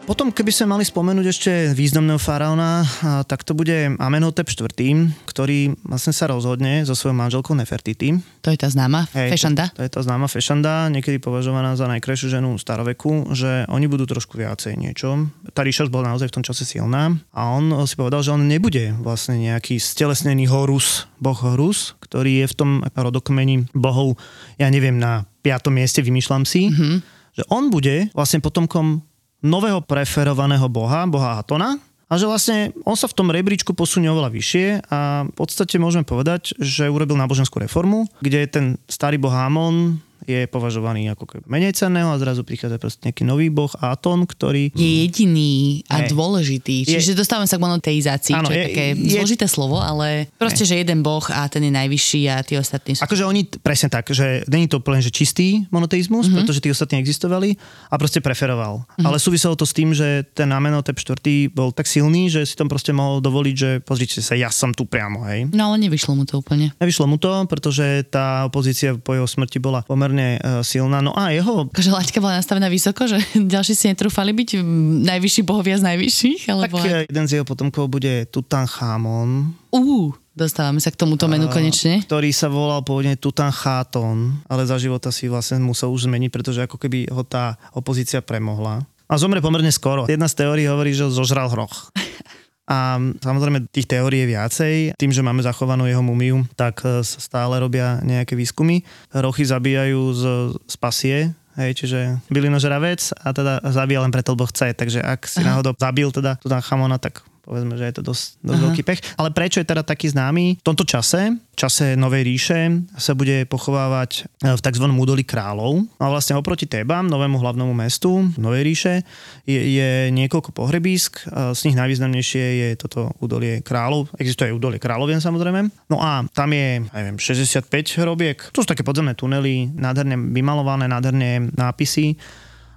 Potom, keby sme mali spomenúť ešte významného faraóna, tak to bude Amenhotep IV, ktorý vlastne sa rozhodne so svojou manželkou Nefertiti. To je tá známa Hej, fešanda. To, to je tá známa fešanda, niekedy považovaná za najkrajšiu ženu staroveku, že oni budú trošku viacej niečo. Tá ríša už bola naozaj v tom čase silná a on si povedal, že on nebude vlastne nejaký stelesnený Horus, boh Horus, ktorý je v tom rodokmeni bohov, ja neviem, na piatom mieste, vymýšľam si, mm-hmm. že on bude vlastne potomkom nového preferovaného boha, boha Atona, a že vlastne on sa v tom rebríčku posunie oveľa vyššie a v podstate môžeme povedať, že urobil náboženskú reformu, kde ten starý boh Amon je považovaný ako menej cenného a zrazu prichádza proste nejaký nový boh Aton, ktorý... Je jediný a Hej. dôležitý. Čiže dostávame sa k monoteizácii, Áno, čo je, je- také je- zložité slovo, ale proste, že jeden boh a ten je najvyšší a tí ostatní sú... Akože oni, presne tak, že není to úplne, že čistý monoteizmus, mm-hmm. pretože tí ostatní existovali a proste preferoval. Mm-hmm. Ale súviselo to s tým, že ten Amenhotep IV bol tak silný, že si tam proste mohol dovoliť, že pozrite sa, ja som tu priamo, hej. No ale nevyšlo mu to úplne. Nevyšlo mu to, pretože tá opozícia po jeho smrti bola pomerne uh, silná. No a jeho Akože laťka bola nastavená vysoko, že ďalší si netrúfali byť najvyšší bohovia z najvyšších, tak alebo... eh, jeden z jeho potomkov bude Tutanchamon, Ú, dostávame sa k tomuto menu konečne. ktorý sa volal pôvodne Tutancháton, ale za života si vlastne musel už zmeniť, pretože ako keby ho tá opozícia premohla. A zomre pomerne skoro. Jedna z teórií hovorí, že zožral hroch. A samozrejme tých teórií je viacej. Tým, že máme zachovanú jeho mumiu, tak e, stále robia nejaké výskumy. Rochy zabíjajú z, z pasie, Hej, čiže bylinožravec a teda zabíja len preto, lebo chce. Takže ak si náhodou zabil teda Tutanchamona, tak povedzme, že je to dosť, dosť veľký pech. Ale prečo je teda taký známy? V tomto čase, čase Novej ríše, sa bude pochovávať e, v tzv. údolí kráľov. A vlastne oproti Tébam, novému hlavnému mestu Novej ríše, je, je niekoľko pohrebísk. A Z nich najvýznamnejšie je toto údolie kráľov. Existuje údolie kráľovien samozrejme. No a tam je, neviem, 65 hrobiek. To sú také podzemné tunely, nádherne vymalované, nádherne nápisy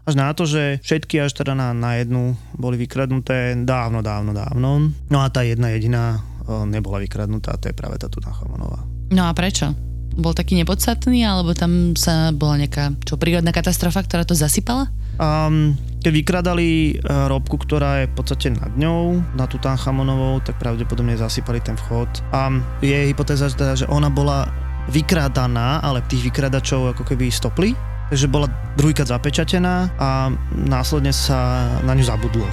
až na to, že všetky až teda na, na jednu boli vykradnuté dávno, dávno, dávno. No a tá jedna jediná o, nebola vykradnutá, to je práve tá Tutanchamonová. No a prečo? Bol taký nepodstatný, alebo tam sa bola nejaká čo, prírodná katastrofa, ktorá to zasypala? Um, keď vykradali uh, robku, ktorá je v podstate nad ňou, na Tutanchamonovou, tak pravdepodobne zasypali ten vchod. A je hypotéza, že teda, že ona bola vykrádaná, ale tých vykradačov ako keby stopli, takže bola druhýkrát zapečatená a následne sa na ňu zabudlo.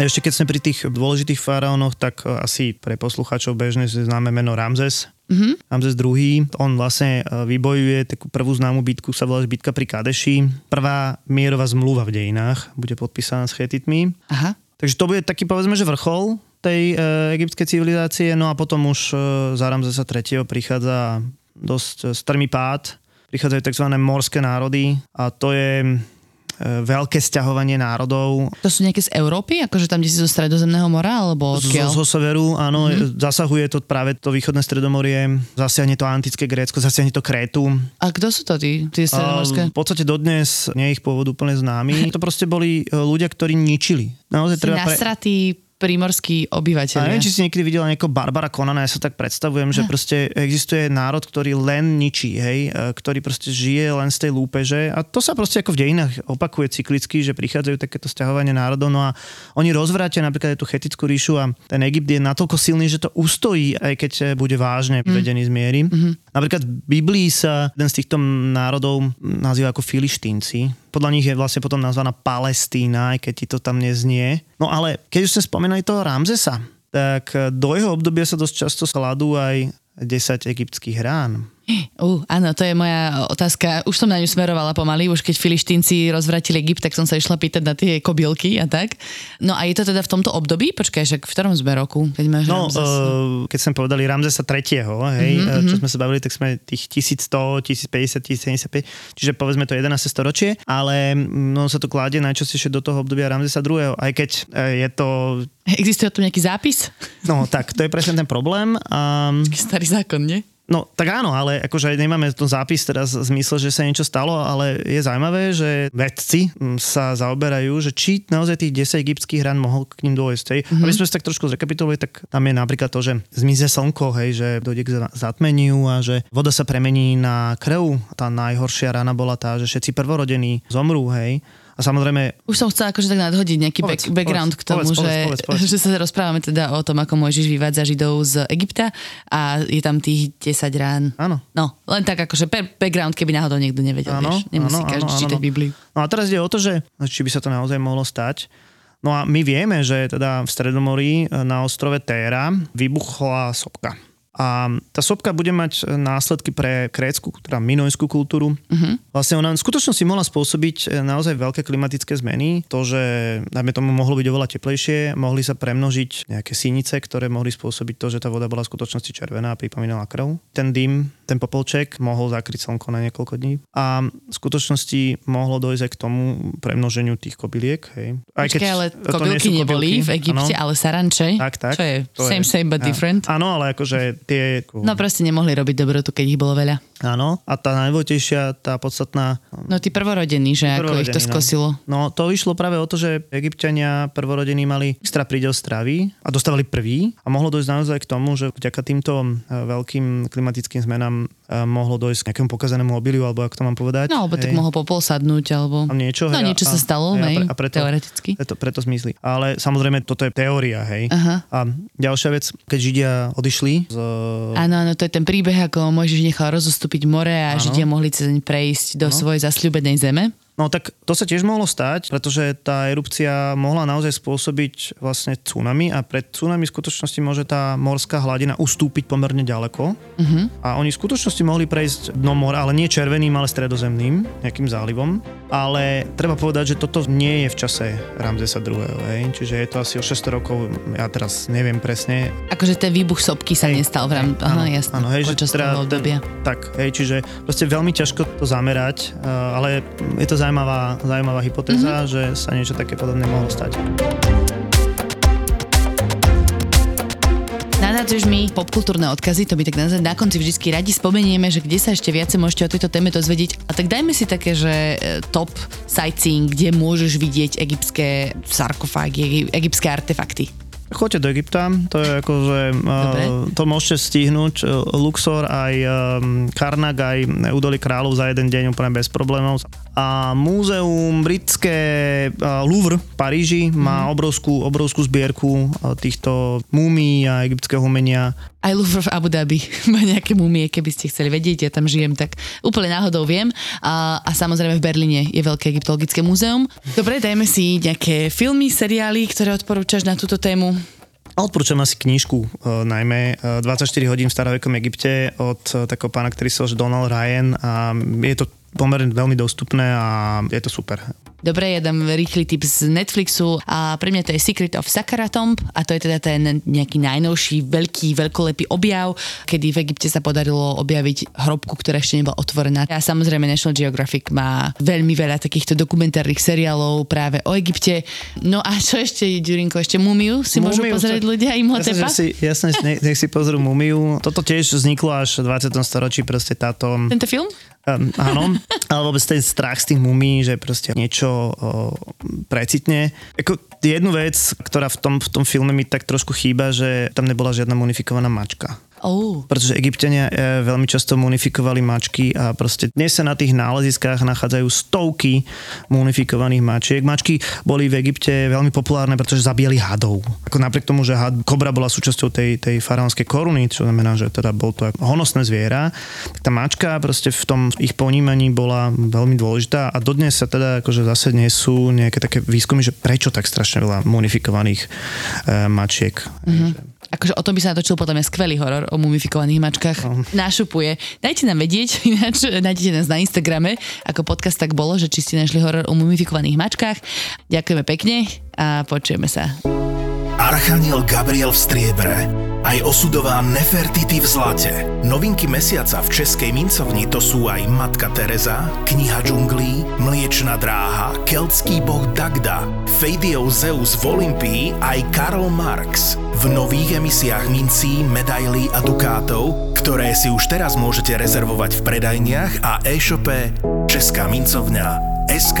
Ešte keď sme pri tých dôležitých faraónoch, tak e, asi pre poslucháčov bežne známe meno Ramzes. Mm-hmm. Ramzes II. On vlastne e, vybojuje takú prvú známu bitku, sa volá bitka pri Kadeši. Prvá mierová zmluva v dejinách bude podpísaná s Chetitmi. Aha. Takže to bude taký povedzme, že vrchol tej e, egyptskej civilizácie, no a potom už e, za Ramzesa III. prichádza dosť e, strmý pád, prichádzajú tzv. morské národy a to je veľké sťahovanie národov To sú nejaké z Európy? Akože tam, kde si zo Stredozemného mora? Alebo zo, odkiaľ? zo severu, áno, mm-hmm. zasahuje to práve to východné stredomorie, zasiahne to antické Grécko, zasiahne to Krétu. A kto sú to tí, tí A stredomorské? v podstate dodnes nie je ich pôvod úplne známy. To proste boli e, ľudia, ktorí ničili. Naozaj Si treba pre... nasratý prímorskí A neviem, či si niekedy videla niekoho Barbara Conana, ja sa tak predstavujem, že proste existuje národ, ktorý len ničí, hej, e, ktorý proste žije len z tej lúpeže. A to sa proste ako v dejinách opakuje cyklicky, že prichádzajú takéto stiahovanie národov, no a oni rozvrátia napríklad aj tú chetickú ríšu a ten Egypt je natoľko silný, že to ustojí, aj keď e, bude vážne vyvedený z miery. Napríklad v Biblii sa jeden z týchto národov nazýva ako Filištínci. Podľa nich je vlastne potom nazvaná Palestína, aj keď ti to tam neznie. No ale keď už ste spomínali toho Ramzesa, tak do jeho obdobia sa dosť často skladú aj 10 egyptských rán. Uh, áno, to je moja otázka. Už som na ňu smerovala pomaly, už keď filištínci rozvratili Egypt, tak som sa išla pýtať na tie kobylky a tak. No a je to teda v tomto období? Počkaj, že v ktorom sme roku? Keď máš No, Ramzes? uh, keď sme povedali Ramzesa 3., hej, mm-hmm. čo sme sa bavili, tak sme tých 1100, 1050, 1075, čiže povedzme to 11. storočie, ale no, sa to kladie najčastejšie do toho obdobia Ramzesa 2., aj keď eh, je to Existuje tu nejaký zápis? No tak, to je presne ten problém. Um, starý zákon, nie? No tak áno, ale akože nemáme to zápis teraz v zmysle, že sa niečo stalo, ale je zaujímavé, že vedci mm, sa zaoberajú, že či naozaj tých 10 egyptských rán mohol k ním dôjsť. Hej. Mm-hmm. Aby sme si tak trošku zrekapitulovali, tak tam je napríklad to, že zmize slnko, hej, že dojde k za- zatmeniu a že voda sa premení na krv. Tá najhoršia rana bola tá, že všetci prvorodení zomrú, hej. A samozrejme, Už som chcela akože tak nadhodiť nejaký Povedz, back, background povedz, k tomu, povedz, že, povedz, povedz, povedz. že sa rozprávame teda o tom, ako Mojžiš vyvádza Židov z Egypta a je tam tých 10 rán. áno, No, len tak akože background, keby náhodou niekto nevedel, Áno, vieš. Nemusí áno, každý áno, čítať áno. Bibliu. No a teraz ide o to, že či by sa to naozaj mohlo stať. No a my vieme, že teda v Stredomorí e, na ostrove Téra vybuchla sopka. A tá sopka bude mať e, následky pre krécku, teda minojskú kultúru. Uh-huh. Vlastne ona v skutočnosti mohla spôsobiť e, naozaj veľké klimatické zmeny. To, že dajme tomu mohlo byť oveľa teplejšie, mohli sa premnožiť nejaké sínice, ktoré mohli spôsobiť to, že tá voda bola v skutočnosti červená a pripomínala krv. Ten dym, ten popolček mohol zakryť slnko na niekoľko dní. A v skutočnosti mohlo dojsť aj k tomu premnoženiu tých kobyliek. Hej. Aj Počkaj, ale to nie kobylky neboli v Egypte, áno. ale saranče. Tak, tak. Čo je To same, same, but different. Áno, ale akože tie... No proste nemohli robiť dobrotu, keď ich bolo veľa. Áno, a tá najdôležitejšia, tá podstatná... No tí prvorodení, že ako ich to prvorodení, no. skosilo. No to vyšlo práve o to, že egyptiania prvorodení mali extra prídel stravy a dostávali prvý a mohlo dojsť naozaj k tomu, že vďaka týmto e, veľkým klimatickým zmenám e, mohlo dojsť k nejakému pokazanému obiliu, alebo ako to mám povedať. No, alebo tak hej. mohol popol sadnúť, alebo... Tam niečo, No, hej, a- niečo sa a- stalo, hej, a hej, a preto- teoreticky. Preto, preto zmysly. Ale samozrejme, toto je teória, hej. Aha. A ďalšia vec, keď Židia odišli z... Áno, áno, to je ten príbeh, ako Mojžiš nechal rozostúpiť more a. Židia mohli cez deň prejsť do svojej zasľúbenej zeme. No tak to sa tiež mohlo stať, pretože tá erupcia mohla naozaj spôsobiť vlastne tsunami a pred tsunami v skutočnosti môže tá morská hladina ustúpiť pomerne ďaleko. Uh-huh. A oni v skutočnosti mohli prejsť dno mora, ale nie červeným, ale stredozemným, nejakým zálivom. Ale treba povedať, že toto nie je v čase Ramzesa II. Hej? Čiže je to asi o 600 rokov, ja teraz neviem presne, Akože ten výbuch sopky sa Hej, nestal v hej, Aha, áno, jasné, áno, hej, že teda. Ten, tak, hej, čiže proste veľmi ťažko to zamerať, uh, ale je to zaujímavá, zaujímavá hypotéza, mm-hmm. že sa niečo také podobné mohlo stať. Nadádzuješ mi popkultúrne odkazy, to my tak na, na konci vždy radi spomenieme, že kde sa ešte viacej môžete o tejto téme dozvedieť. A tak dajme si také, že e, top sightseeing, kde môžeš vidieť egyptské sarkofágy, egy- egyptské artefakty. Choďte do Egypta, to je ako, že Dobre. uh, to môžete stihnúť uh, Luxor, aj um, Karnak, aj údolie kráľov za jeden deň úplne bez problémov. A múzeum britské Louvre v Paríži má obrovskú, obrovskú zbierku uh, týchto múmií a egyptského umenia. Aj Louvre v Abu Dhabi má nejaké mumie, keby ste chceli vedieť, ja tam žijem, tak úplne náhodou viem. A, a samozrejme v Berlíne je veľké egyptologické múzeum. Dobre, dajme si nejaké filmy, seriály, ktoré odporúčaš na túto tému. Odporúčam asi knižku, e, najmä e, 24 hodín v starovekom Egypte od e, takého pána, ktorý sa volá Donald Ryan a je to pomerne veľmi dostupné a je to super. Dobre, ja dám rýchly tip z Netflixu a pre mňa to je Secret of Sakaratomb a to je teda ten nejaký najnovší veľký, veľkolepý objav, kedy v Egypte sa podarilo objaviť hrobku, ktorá ešte nebola otvorená. A samozrejme National Geographic má veľmi veľa takýchto dokumentárnych seriálov práve o Egypte. No a čo ešte, Ďurinko, ešte Mumiu si môžu Mumiu, pozrieť to- ľudia Jasne, Imhotepa? že si, jasne, nech, nech si pozrú Mumiu. Toto tiež vzniklo až v 20. storočí, proste táto... Tento film? Um, áno, ale vôbec ten strach z tých mumí, že proste niečo to precitne. Ako jednu vec, ktorá v tom, v tom filme mi tak trošku chýba, že tam nebola žiadna munifikovaná mačka. Oh. Pretože Egyptiania e, veľmi často munifikovali mačky a proste dnes sa na tých náleziskách nachádzajú stovky munifikovaných mačiek. Mačky boli v Egypte veľmi populárne, pretože zabíjali hadov. Ako napriek tomu, že had, kobra bola súčasťou tej, tej faraónskej koruny, čo znamená, že teda bol to honosné zviera, tak tá mačka proste v tom ich ponímaní bola veľmi dôležitá a dodnes sa teda akože zase nie sú nejaké také výskumy, že prečo tak strašne veľa munifikovaných e, mačiek. Mm-hmm. Akože o tom by sa natočil podľa mňa skvelý horor o mumifikovaných mačkách. No. Našupuje. Dajte nám vedieť, ináč nájdete nás na Instagrame, ako podcast tak bolo, že či ste našli horor o mumifikovaných mačkách. Ďakujeme pekne a počujeme sa. Archaniel Gabriel v striebre. Aj osudová Nefertiti v zlate. Novinky mesiaca v Českej mincovni to sú aj Matka Teresa, Kniha džunglí, Mliečna dráha, Keltský boh Dagda, Feidiov Zeus v Olympii aj Karl Marx. V nových emisiách mincí, medailí a dukátov, ktoré si už teraz môžete rezervovať v predajniach a e-shope Česká mincovňa SK.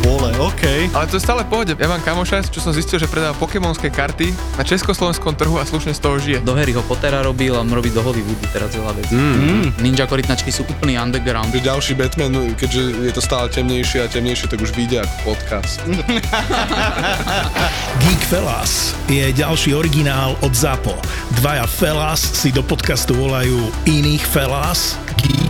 Vole, OK. Ale to je stále pohode. Ja mám kamoša, čo som zistil, že predáva pokémonské karty na československom trhu a slušne z toho žije. Do Harryho Pottera robil a robí do Hollywoodu teraz veľa vecí. Mm. Ninja korytnačky sú úplný underground. Že ďalší Batman, keďže je to stále temnejšie a temnejšie, tak už vyjde ako podcast. Geek Fellas je ďalší originál od ZAPO. Dvaja Fellas si do podcastu volajú iných Fellas, Geeks